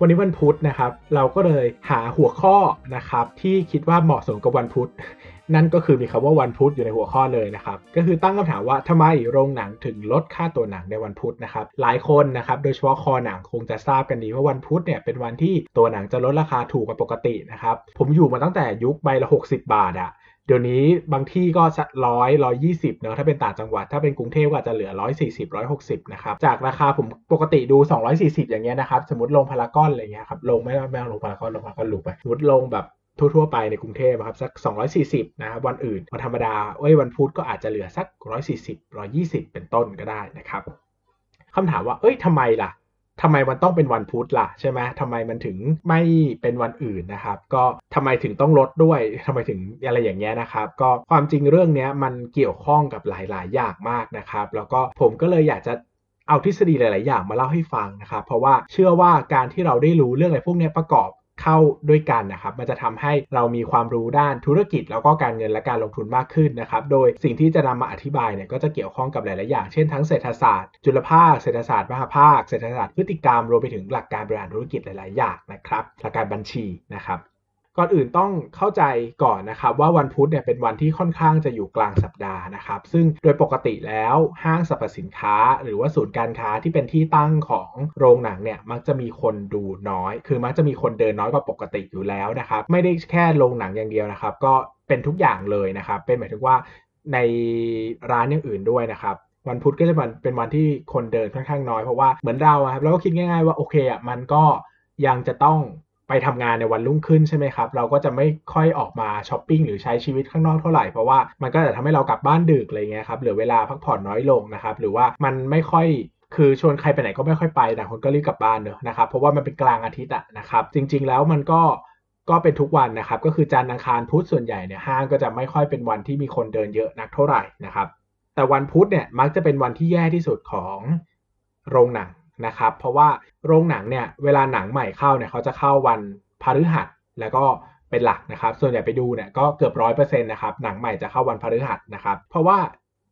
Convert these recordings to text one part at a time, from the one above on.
วันนี้วันพุธนะครับ เราก็เลยหาหัวข้อนะครับ ที่คิดว่าเหมาะสมกับวันพุธ นั่นก็คือมีคำว่าวันพุธอยู่ในหัวข้อเลยนะครับ ก็คือตั้งคำถามว่าทำไมโรงหนังถึงลดค่าตัวหนังในวันพุธนะครับ หลายคนนะครับ โดยเฉพาะคอหนังคงจะทราบกันดีว่าวันพุธเนี่ยเป็นวันที่ตัวหนังจะลดราคาถูกกว่าปกตินะครับ ผมอยู่มาตั้งแต่ยุคใบละ 60 บาทอะ เดี๋ยวนี้บางที่ก็ร้อยร้อยยี่สิบเนอะถ้าเป็นต่างจังหวัด ถ้าเป็นกรุงเทพก็อาจจะเหลือร้อยสี่สิบร้อยหกสิบนะครับจากราคาผมปกติดูสองร้อยสี่สิบอย่างเงี้ยนะครับสมมติลงพารากอนอะไรเงี้ยครับลงไม่ไม่เอาลงพารากอนลงพารากอนลงไปสมมติลงแบบทั่วๆไปในกรุงเทพอะครับสัก 240 นะครับวันอื่นวันธรรมดาเอ้ยวันพุธก็อาจจะเหลือสัก 140 120 เป็นต้นก็ได้นะครับคำถามว่าเอ้ยทำไมล่ะ ทำไมมันต้องเป็นวันพุธล่ะใช่ไหมทำไมมันถึงไม่เป็นวันอื่นนะครับ ก็ทำไมถึงต้องลดด้วยทำไมถึงอะไรอย่างเงี้ยนะครับ ก็ความจริงเรื่องนี้มันเกี่ยวข้องกับหลายๆ อย่างมากนะครับ แล้วก็ผมก็เลยอยากจะเอาทฤษฎีหลาย ๆ อย่างมาเล่าให้ฟังนะครับ เพราะว่าเชื่อว่าการที่เราได้รู้เรื่องอะไรพวกนี้ประกอบ เข้าด้วยกันนะครับมันจะทำให้เรามีความรู้ด้านธุรกิจ แล้วก็การเงินและการลงทุนมากขึ้นนะครับโดยสิ่งที่จะนำมาอธิบายเนี่ยก็จะเกี่ยวข้องกับหลาย ๆ อย่างเช่นทั้งเศรษฐศาสตร์ จุลภาคเศรษฐศาสตร์มหาภาคเศรษฐศาสตร์พฤติกรรมรวมไปถึงหลักการบริหารธุรกิจหลาย ๆ อย่างนะครับหลักการบัญชีนะครับ ก่อนอื่นต้องเข้าใจก่อนนะครับว่าวันพุธเนี่ยเป็นวันที่ค่อนข้างจะอยู่กลางสัปดาห์นะครับ ซึ่งโดยปกติแล้วห้างสรรพสินค้า หรือว่าศูนย์การค้าที่เป็นที่ตั้งของโรงหนังเนี่ยมักจะมีคนดูน้อย คือมักจะมีคนเดินน้อยกว่าปกติอยู่แล้วนะครับ ไม่ได้แค่โรงหนังอย่างเดียวนะครับ ก็เป็นทุกอย่างเลยนะครับ เป็นหมายถึงว่าในร้านอย่างอื่นด้วยนะครับวันพุธก็จะเป็นวันที่คนเดินค่อนข้างน้อยเพราะว่าเหมือนเราครับเราก็คิดง่ายๆว่าโอเคอะมันก็ยังจะต้อง ไปทำงานในวันรุ่งขึ้นใช่ไหมครับ เราก็จะไม่ค่อยออกมาช้อปปิ้งหรือใช้ชีวิตข้างนอกเท่าไหร่เพราะว่ามันก็จะทำให้เรากลับบ้านดึกอะไรเงี้ยครับเหลือเวลาพักผ่อนน้อยลงนะครับหรือว่ามันไม่ค่อยคือชวนใครไปไหนก็ไม่ค่อยไปแต่คนก็รีบกลับบ้านเนอะนะครับเพราะว่ามันเป็นกลางอาทิตย์อะนะครับจริง ๆ แล้วมันก็ก็เป็นทุกวันนะครับก็คือจันทร์อังคารพุธส่วนใหญ่เนี่ยห้างก็จะไม่ค่อยเป็นวันที่มีคนเดินเยอะนักเท่าไหร่นะครับแต่วันพุธเนี่ยมักจะเป็นวันที่แย่ที่สุดของโรงหนัง นะครับ เพราะว่าโรงหนังเนี่ยเวลาหนังใหม่เข้าเนี่ยเขาจะเข้าวันพฤหัสแล้วก็เป็นหลักนะครับ ส่วนใหญ่ไปดูเนี่ยก็เกือบร้อยเปอร์เซ็นต์นะครับ หนังใหม่จะเข้าวันพฤหัสนะครับ เพราะว่า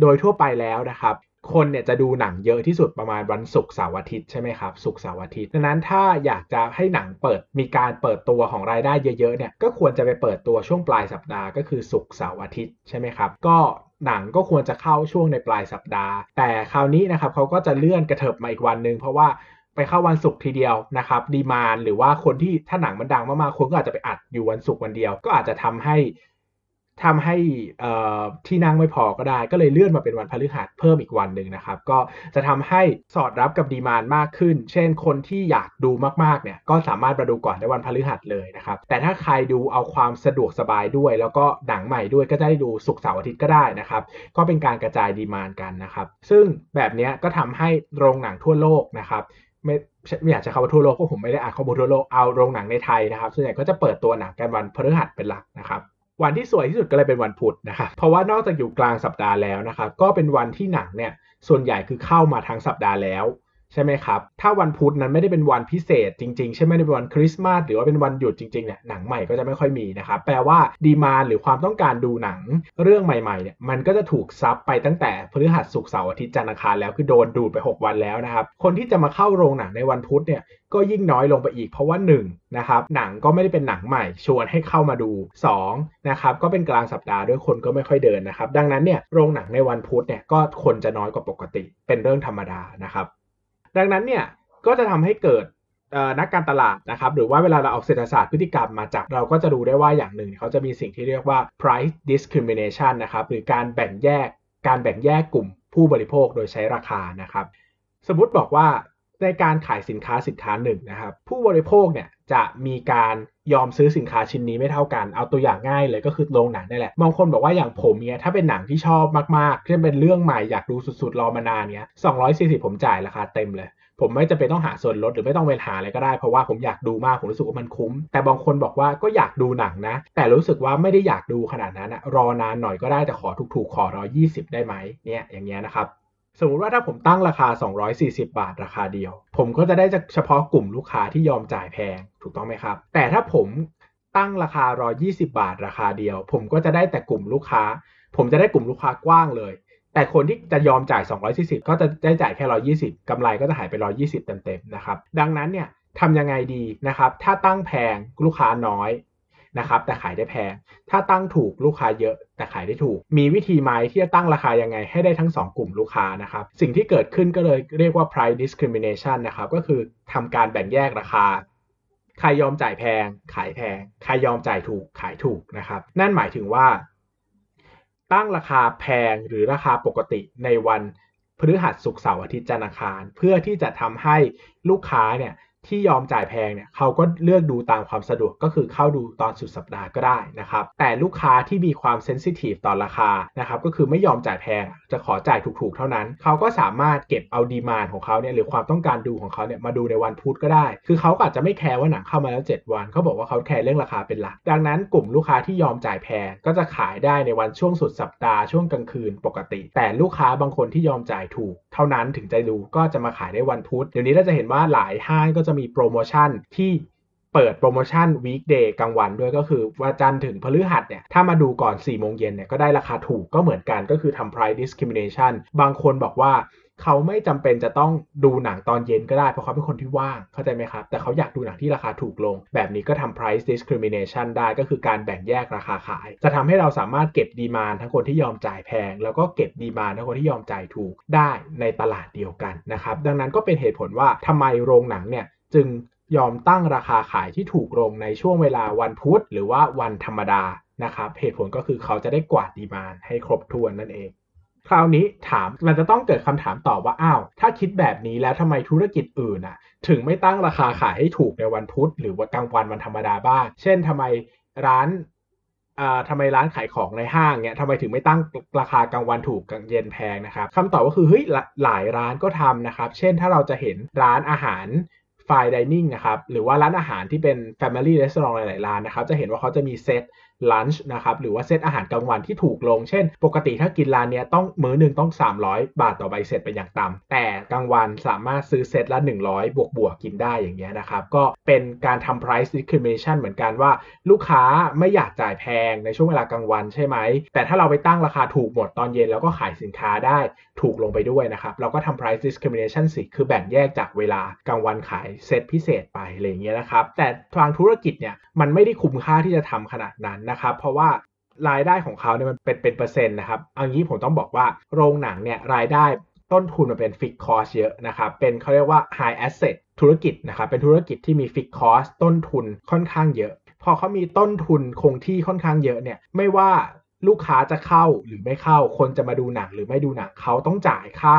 โดยทั่วไปแล้วนะครับ คนเนี่ยจะดูหนังเยอะที่สุดประมาณวันศุกร์เสาร์อาทิตย์ใช่ไหมครับศุกร์เสาร์อาทิตย์ดังนั้นถ้าอยากจะให้หนังเปิดมีการเปิดตัวของรายได้เยอะๆเนี่ยก็ควรจะไปเปิดตัวช่วงปลายสัปดาห์ก็คือศุกร์เสาร์อาทิตย์ใช่ไหมครับก็ หนังก็ควรจะเข้าช่วงในปลายสัปดาห์ แต่คราวนี้นะครับเขาก็จะเลื่อนกระเถิบมาอีกวันหนึ่งเพราะว่าไปเข้าวันศุกร์ทีเดียวนะครับดีมานหรือว่าคนที่ถ้าหนังมันดังมากๆคนก็อาจจะไปอัดอยู่วันศุกร์วันเดียว ก็อาจจะทำให้ ทำให้ที่นั่งไม่พอก็ได้ ก็เลยเลื่อนมาเป็นวันพฤหัสเพิ่มอีกวันหนึ่งนะครับ ก็จะทำให้สอดรับกับดีมานมากขึ้น เช่นคนที่อยากดูมากๆเนี่ยก็สามารถมาดูก่อนในวันพฤหัสเลยนะครับ แต่ถ้าใครดูเอาความสะดวกสบายด้วย แล้วก็หนังใหม่ด้วยก็จะได้ดูศุกร์เสาร์อาทิตย์ก็ได้นะครับ ก็เป็นการกระจายดีมานกันนะครับ ซึ่งแบบนี้ก็ทำให้โรงหนังทั่วโลกนะครับไม่ไม่อยากจะเข้าว่าทั่วโลกเพราะผมไม่ได้อ่านข้อมูลทั่วโลกเอาโรงหนังในไทยนะครับส่วนใหญ่ก็จะเปิดตัวหนังกันวันพฤหัสเป็นหลักนะครับ วันที่สวยที่สุดก็เลยเป็นวันพุธนะครับเพราะว่านอกจากอยู่กลางสัปดาห์แล้วนะครับก็เป็นวันที่หนังเนี่ยส่วนใหญ่คือเข้ามาทางสัปดาห์แล้ว ใช่ไหมครับ ถ้าวันพุธนั้นไม่ได้เป็นวันพิเศษจริงๆ ใช่ไหมในวันคริสต์มาสหรือว่าเป็นวันหยุดจริงๆเนี่ยหนังใหม่ก็จะไม่ค่อยมีนะครับแปลว่าดีมาหรือความต้องการดูหนังเรื่องใหม่ๆเนี่ยมันก็จะถูกซับไปตั้งแต่พฤหัสศุกร์เสาร์อาทิตย์จันทร์อังคารแล้วคือโดนดูดไป 6 วันแล้วนะครับคนที่จะมาเข้าโรงหนังในวันพุธเนี่ยก็ยิ่งน้อยลงไปอีกเพราะว่า1นะครับหนังก็ไม่ได้เป็นหนังใหม่ ชวนให้เข้ามาดู2นะครับก็เป็นกลางสัปดาห์ด้วยคนก็ไม่ค่อยเดินนะครับดังนั้นเนี่ยโรงหนังในวันพุธเนี่ยก็คนจะน้อยกว่าปกติ เป็นเรื่องธรรมดานะครับ ดังนั้นเนี่ยก็จะทำให้เกิดนักการตลาดนะครับหรือว่าเวลาเราเอาเศรษฐศาสตร์พฤติกรรมมาจับเราก็จะดูได้ว่าอย่างหนึ่ง เขาจะมีสิ่งที่เรียกว่า price discrimination นะครับหรือการแบ่งแยกการแบ่งแยกกลุ่มผู้บริโภคโดยใช้ราคานะครับ สมมติบอกว่า ในการขายสินค้าสินค้าหนึ่งนะครับ ผู้บริโภคเนี่ยจะมีการยอมซื้อสินค้าชิ้นนี้ไม่เท่ากัน เอาตัวอย่างง่ายเลยก็คือโรงหนังนี่แหละ บางคนบอกว่าอย่างผมเนี่ยถ้าเป็นหนังที่ชอบมากๆที่เป็นเรื่องใหม่อยากดูสุดๆ รอมานานเนี้ย240ผมจ่ายราคาเต็มเลย ผมไม่จะเป็นต้องหาส่วนลดหรือไม่ต้องไปหาอะไรก็ได้ เพราะว่าผมอยากดูมาก ผมรู้สึกว่ามันคุ้ม แต่บางคนบอกว่าก็อยากดูหนังนะ แต่รู้สึกว่าไม่ได้อยากดูขนาดนั้นนะรอนานหน่อยก็ได้แต่ขอถูกๆ ขอรอ20ได้ไหมเนี่ยอย่างเงี้ยนะครับ สมมติว่าถ้าผมตั้งราคา 240 บาทราคาเดียว ผมก็จะได้เฉพาะกลุ่มลูกค้าที่ยอมจ่ายแพงถูกต้องไหมครับ แต่ถ้าผมตั้งราคา 120 บาทราคาเดียว ผมก็จะได้แต่กลุ่มลูกค้า ผมจะได้กลุ่มลูกค้ากว้างเลย แต่คนที่จะยอมจ่าย 240 ก็จะได้จ่ายแค่ 120กำไรก็จะหายไป 120 เต็มๆนะครับ ดังนั้นเนี่ยทำยังไงดีนะครับ ถ้าตั้งแพงลูกค้าน้อย นะครับแต่ขายได้แพง ถ้าตั้งถูกลูกค้าเยอะ แต่ขายได้ถูก มีวิธีไหมที่จะตั้งราคายังไงให้ได้ทั้ง 2 กลุ่มลูกค้านะครับ สิ่งที่เกิดขึ้นก็เลยเรียกว่า price discrimination นะครับก็คือทำการแบ่งแยกราคาใครยอมจ่ายแพง ขายแพง ใครยอมจ่ายถูก ขายถูกนะครับ นั่นหมายถึงว่า ตั้งราคาแพงหรือราคาปกติในวันพฤหัสศุกร์เสาร์อาทิตย์จันทร์อังคาร เพื่อที่จะทำให้ลูกค้าเนี่ย ที่ยอมจ่ายแพงเนี่ยเขาก็เลือกดูตามความสะดวกก็คือเข้าดูตอนสุดสัปดาห์ก็ได้นะครับแต่ลูกค้าที่มีความเซนซิทีฟต่อราคานะครับก็คือไม่ยอมจ่ายแพงจะขอจ่ายถูกๆ เท่านั้น เขาก็สามารถเก็บเอาดีมานของเขาเนี่ยหรือความต้องการดูของเขาเนี่ยมาดูในวันพุธก็ได้ คือเขาอาจจะไม่แคร์ว่าหนังเข้ามาแล้ว 7 วัน เขาบอกว่าเขาแคร์เรื่องราคาเป็นหลัก ดังนั้นกลุ่มลูกค้าที่ยอมจ่ายแพงก็จะขายได้ในวันช่วงสุดสัปดาห์ช่วงกลางคืนปกติ แต่ลูกค้าบางคนที่ยอมจ่ายถูก เท่านั้นถึงจะดูก็จะมาขายได้วันพุธเดี๋ยวนี้เราจะเห็นว่าหลายห้างก็จะมีโปรโมชั่นที่เปิดโปรโมชั่น weekday กลางวันด้วยก็คือวันจันทร์ถึงพฤหัสเนี่ย ถ้ามาดูก่อน4ี่โมงเย็นเนี่ย ก็ได้ราคาถูกก็เหมือนกันก็คือทำ price discrimination บางคนบอกว่าเขาไม่จำเป็นจะต้องดูหนังตอนเย็นก็ได้ เพราะเขาเป็นคนที่ว่าง เข้าใจไหมครับ แต่เขาอยากดูหนังที่ราคาถูกลง แบบนี้ก็ทำ price discrimination ได้ก็คือการแบ่งแยกราคาขาย จะทำให้เราสามารถเก็บ demand ทั้งคนที่ยอมจ่ายแพง แล้วก็เก็บ demand ทั้งคนที่ยอมจ่ายถูกได้ในตลาดเดียวกันนะครับ ดังนั้นก็เป็นเหตุผลว่าทำไมโรงหนังเนี่ย จึงยอมตั้งราคาขายที่ถูกลงในช่วงเวลาวันพุธหรือว่าวันธรรมดานะครับเหตุผลก็คือเขาจะได้กวาดดีมานให้ครบถ้วนนั่นเอง คราวนี้ถามมันจะต้องเกิดคำถามต่อว่าอ้าวถ้าคิดแบบนี้แล้วทำไมธุรกิจอื่นอะ ถึงไม่ตั้งราคาขายให้ถูกในวันพุธหรือว่ากลางวันวันธรรมดาบ้าง เช่นทำไมร้านอ่าทำไมร้านขายของในห้างเนี่ยทำไมถึงไม่ตั้งราคากลางวันถูกกลางเย็นแพงนะครับคำตอบก็คือเฮ้ยหลายร้านก็ทำนะครับ เช่นถ้าเราจะเห็นร้านอาหาร ฟายดิเนิ่งนะครับหรือว่าร้านอาหารที่เป็น Family Restaurant หลายๆร้านนะครับจะเห็นว่าเขาจะมีเซต ลันช์นะครับหรือว่าเซตอาหารกลางวันที่ถูกลง เช่น ปกติถ้ากินร้านนี้ต้องมื้อหนึ่งต้อง 300 บาทต่อใบเสร็จเป็นอย่างต่ำแต่กลางวันสามารถซื้อเซตละ 100 บวกบวกกินได้อย่างเงี้ยนะครับก็เป็นการทำ price discrimination เหมือนกันว่า ลูกค้าไม่อยากจ่ายแพงในช่วงเวลากลางวันใช่ไหม แต่ถ้าเราไปตั้งราคาถูกหมดตอนเย็นแล้วก็ขายสินค้าได้ถูกลงไปด้วยนะครับเราก็ทำ price discrimination สิคือแบ่งแยกจากเวลากลางวันขายเซตพิเศษไปอะไรเงี้ยนะครับแต่ทางธุรกิจเนี่ยมันไม่ได้คุ้มค่าที่จะทำขนาดนั้นนะครับ เพราะว่ารายได้ของเขาเนี่ยมันเป็นเป็นเปอร์เซ็นต์นะครับเอางี้ผมต้องบอกว่าโรงหนังเนี่ยรายได้ต้นทุนมันเป็น fixed cost เยอะนะครับเป็นเขาเรียกว่า high asset ธุรกิจนะครับเป็นธุรกิจที่มี fixed cost ต้นทุนค่อนข้างเยอะ พอเขามีต้นทุนคงที่ค่อนข้างเยอะเนี่ยไม่ว่าลูกค้าจะเข้าหรือไม่เข้า คนจะมาดูหนังหรือไม่ดูหนังเขาต้องจ่ายค่า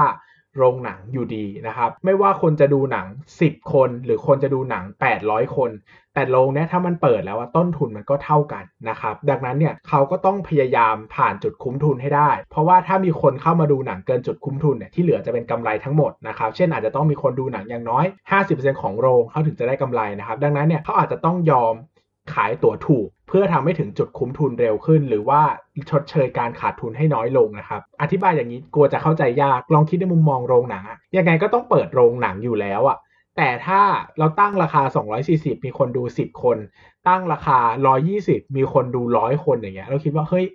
โรงหนังอยู่ดีนะครับ ไม่ว่าคนจะดูหนัง 10 คนหรือคนจะดูหนัง 800 คน แต่โรงเนี้ยถ้ามันเปิดแล้วว่าต้นทุนมันก็เท่ากันนะครับ ดังนั้นเนี่ยเขาก็ต้องพยายามผ่านจุดคุ้มทุนให้ได้ เพราะว่าถ้ามีคนเข้ามาดูหนังเกินจุดคุ้มทุนเนี่ยที่เหลือจะเป็นกำไรทั้งหมดนะครับ เช่นอาจจะต้องมีคนดูหนังอย่างน้อย 50%ของโรงเขาถึงจะได้กำไรนะครับ ดังนั้นเนี่ยเขาอาจจะต้องยอมขายตั๋วถูก เพื่อทำให้ถึงจุดคุ้มทุนเร็วขึ้น หรือว่าชดเชยการขาดทุนให้น้อยลงนะครับอธิบายอย่างนี้กลัวจะเข้าใจยากลองคิดในมุมมองโรงหนังยังไงก็ต้องเปิดโรงหนังอยู่แล้วอะแต่ถ้าเราตั้งราคา 240 มีคนดู 10 คน ตั้งราคา 120 มีคนดูร้อยคนอย่างเงี้ยเราคิดว่าเฮ้ย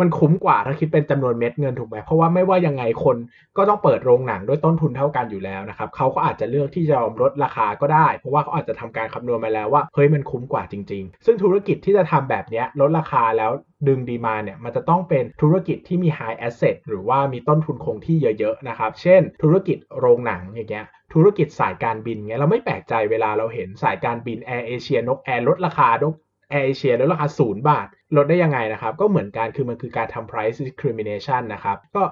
มันคุ้มกว่าถ้าคิดเป็นจำนวนเม็ดเงินถูกไหมเพราะว่าไม่ว่ายังไงคนก็ต้องเปิดโรงหนังด้วยต้นทุนเท่ากันอยู่แล้วนะครับเขาก็อาจจะเลือกที่จะลดราคาก็ได้ เพราะว่าเขาอาจจะทำการคำนวณมาแล้วว่าเฮ้ยมันคุ้มกว่าจริง ๆ ซึ่งธุรกิจที่จะทำแบบนี้ลดราคาแล้วดึง demand เนี่ยมันจะต้องเป็นธุรกิจที่มี high asset หรือว่ามีต้นทุนคงที่เยอะๆนะครับ เช่น ธุรกิจโรงหนังอย่างเงี้ยธุรกิจสายการบินเงี้ยเราไม่แปลกใจเวลาเราเห็นสายการบินแอร์เอเชียนกแอร์ลดราคานก แอร์เอเชียแล้วราคาศูนย์บาท ลดได้ยังไงนะครับ ก็เหมือนกันคือมันคือการทำ price discrimination นะครับก็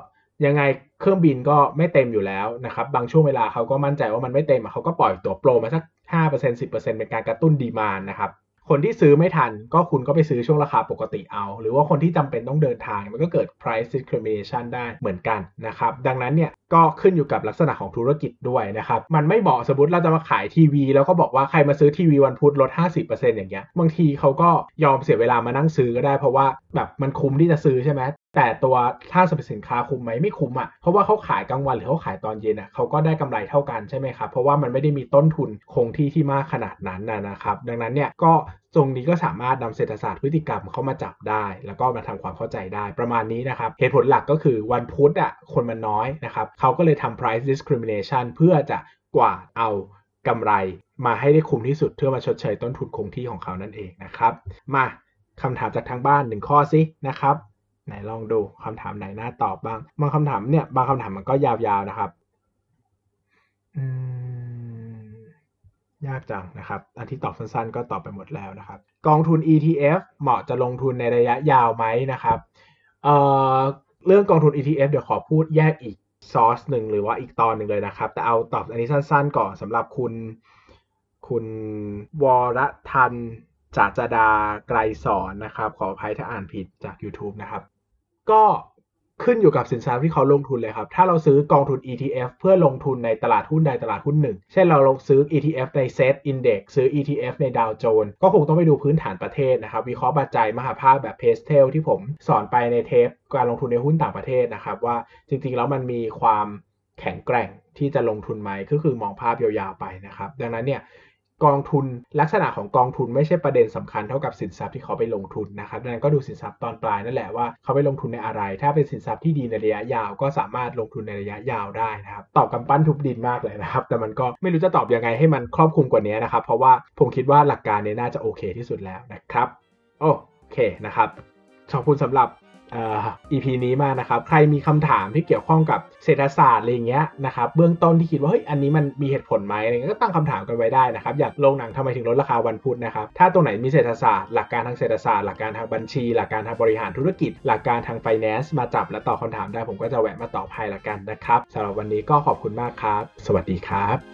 ยังไงเครื่องบินก็ไม่เต็มอยู่แล้วนะครับ บางช่วงเวลาเขาก็มั่นใจว่ามันไม่เต็มเขาก็ปล่อยตัวโปรมาสัก 5% 10%เป็นการกระตุ้นดีมานนะครับ คนที่ซื้อไม่ทันก็คุณก็ไปซื้อช่วงราคาปกติเอา หรือว่าคนที่จำเป็นต้องเดินทางมันก็เกิด price discrimination ได้เหมือนกันนะครับ ดังนั้นเนี่ยก็ขึ้นอยู่กับลักษณะของธุรกิจด้วยนะครับ มันไม่เหมาะสมมติเราจะมาขายทีวี แล้วก็บอกว่าใครมาซื้อทีวีวันพุธลด 50%อย่างเงี้ย บางทีเขาก็ยอมเสียเวลามานั่งซื้อก็ได้เพราะว่าแบบมันคุ้มที่จะซื้อใช่ไหม แต่ตัวถ้าสรรพสินค้าคุ้มไหมไม่คุ้มอะเพราะว่าเขาขายกลางวันหรือเขาขายตอนเย็นอะเขาก็ได้กำไรเท่ากันใช่ไหมครับเพราะว่ามันไม่ได้มีต้นทุนคงที่ที่มากขนาดนั้นนะครับ ดังนั้นเนี่ยก็ตรงนี้ก็สามารถนำเศรษฐศาสตร์พฤติกรรมเข้ามาจับได้ แล้วก็มาทำความเข้าใจได้ประมาณนี้นะครับ เหตุผลหลักก็คือวันพุธอะคนมันน้อยนะครับเขาก็เลยทำ price discrimination เพื่อจะกวาดเอากำไรมาให้ได้คุ้มที่สุดเพื่อมาชดเชยต้นทุนคงที่ของเขานั่นเองนะครับ มาคำถามจากทางบ้านหนึ่งข้อสินะครับ ไหนลองดูคำถามไหนน่าตอบบ้าง บางคำถามเนี่ยบางคำถามมันก็ยาวๆนะครับยากจังนะครับ อันที่ตอบสั้นๆ ก็ตอบไปหมดแล้วนะครับ กองทุน ETF เหมาะจะลงทุนในระยะยาวไหมนะครับเเรื่องกองทุน ETF เดี๋ยวขอพูดแยกอีกซอสหนึ่งหรือว่าอีกตอนหนึ่งเลยนะครับ แต่เอาตอบอันนี้สั้น ๆ ก่อนสำหรับคุณ คุณวรทันจาจดาไกรสอนนะครับ ขออภัยถ้าอ่านผิดจาก YouTube นะครับ ก็ขึ้นอยู่กับสินทรัพย์ที่เขาลงทุนเลยครับ ถ้าเราซื้อกองทุน ETF เพื่อลงทุนในตลาดหุ้นใดตลาดหุ้นหนึ่ง เช่นเราลงซื้อ ETF ใน Set Index ซื้อ ETF ในดาวโจนส์ ก็คงต้องไปดูพื้นฐานประเทศนะครับ วิเคราะห์ปัจจัยมหาภาคแบบเพสเทลที่ผมสอนไปในเทปการลงทุนในหุ้นต่างประเทศนะครับ ว่าจริงๆแล้วมันมีความแข็งแกร่งที่จะลงทุนไหมก็คือมองภาพยาวๆไปนะครับ ดังนั้นเนี่ย กองทุนลักษณะของกองทุนไม่ใช่ประเด็นสำคัญเท่ากับสินทรัพย์ที่เขาไปลงทุนนะครับดังนั้นก็ดูสินทรัพย์ตอนปลายนั่นแหละว่าเขาไปลงทุนในอะไร ถ้าเป็นสินทรัพย์ที่ดีในระยะยาว ก็สามารถลงทุนในระยะยาวได้นะครับตอบกำปั้นทุบดินมากเลยนะครับ แต่มันก็ไม่รู้จะตอบยังไงให้มันครอบคลุมกว่านี้นะครับ เพราะว่าผมคิดว่าหลักการนี้น่าจะโอเคที่สุดแล้วนะครับโอเคนะครับขอบคุณสำหรับ อ่อ EP นี้มากนะครับ ใครมีคำถามที่เกี่ยวข้องกับเศรษฐศาสตร์อะไรเงี้ยนะครับ เบื้องต้นที่คิดว่าเฮ้ยอันนี้มันมีเหตุผลไหมอะไรเงี้ยก็ตั้งคำถามกันไว้ได้นะครับ อยากลงหนังทำไมถึงลดราคาวันพุธนะครับ ถ้าตรงไหนมีเศรษฐศาสตร์ หลักการทางเศรษฐศาสตร์ หลักการทางบัญชี หลักการทางบริหารธุรกิจ หลักการทางไฟแนนซ์มาจับและตอบคำถามได้ผมก็จะแวะมาตอบให้ละกันนะครับสำหรับวันนี้ก็ขอบคุณมากครับ สวัสดีครับ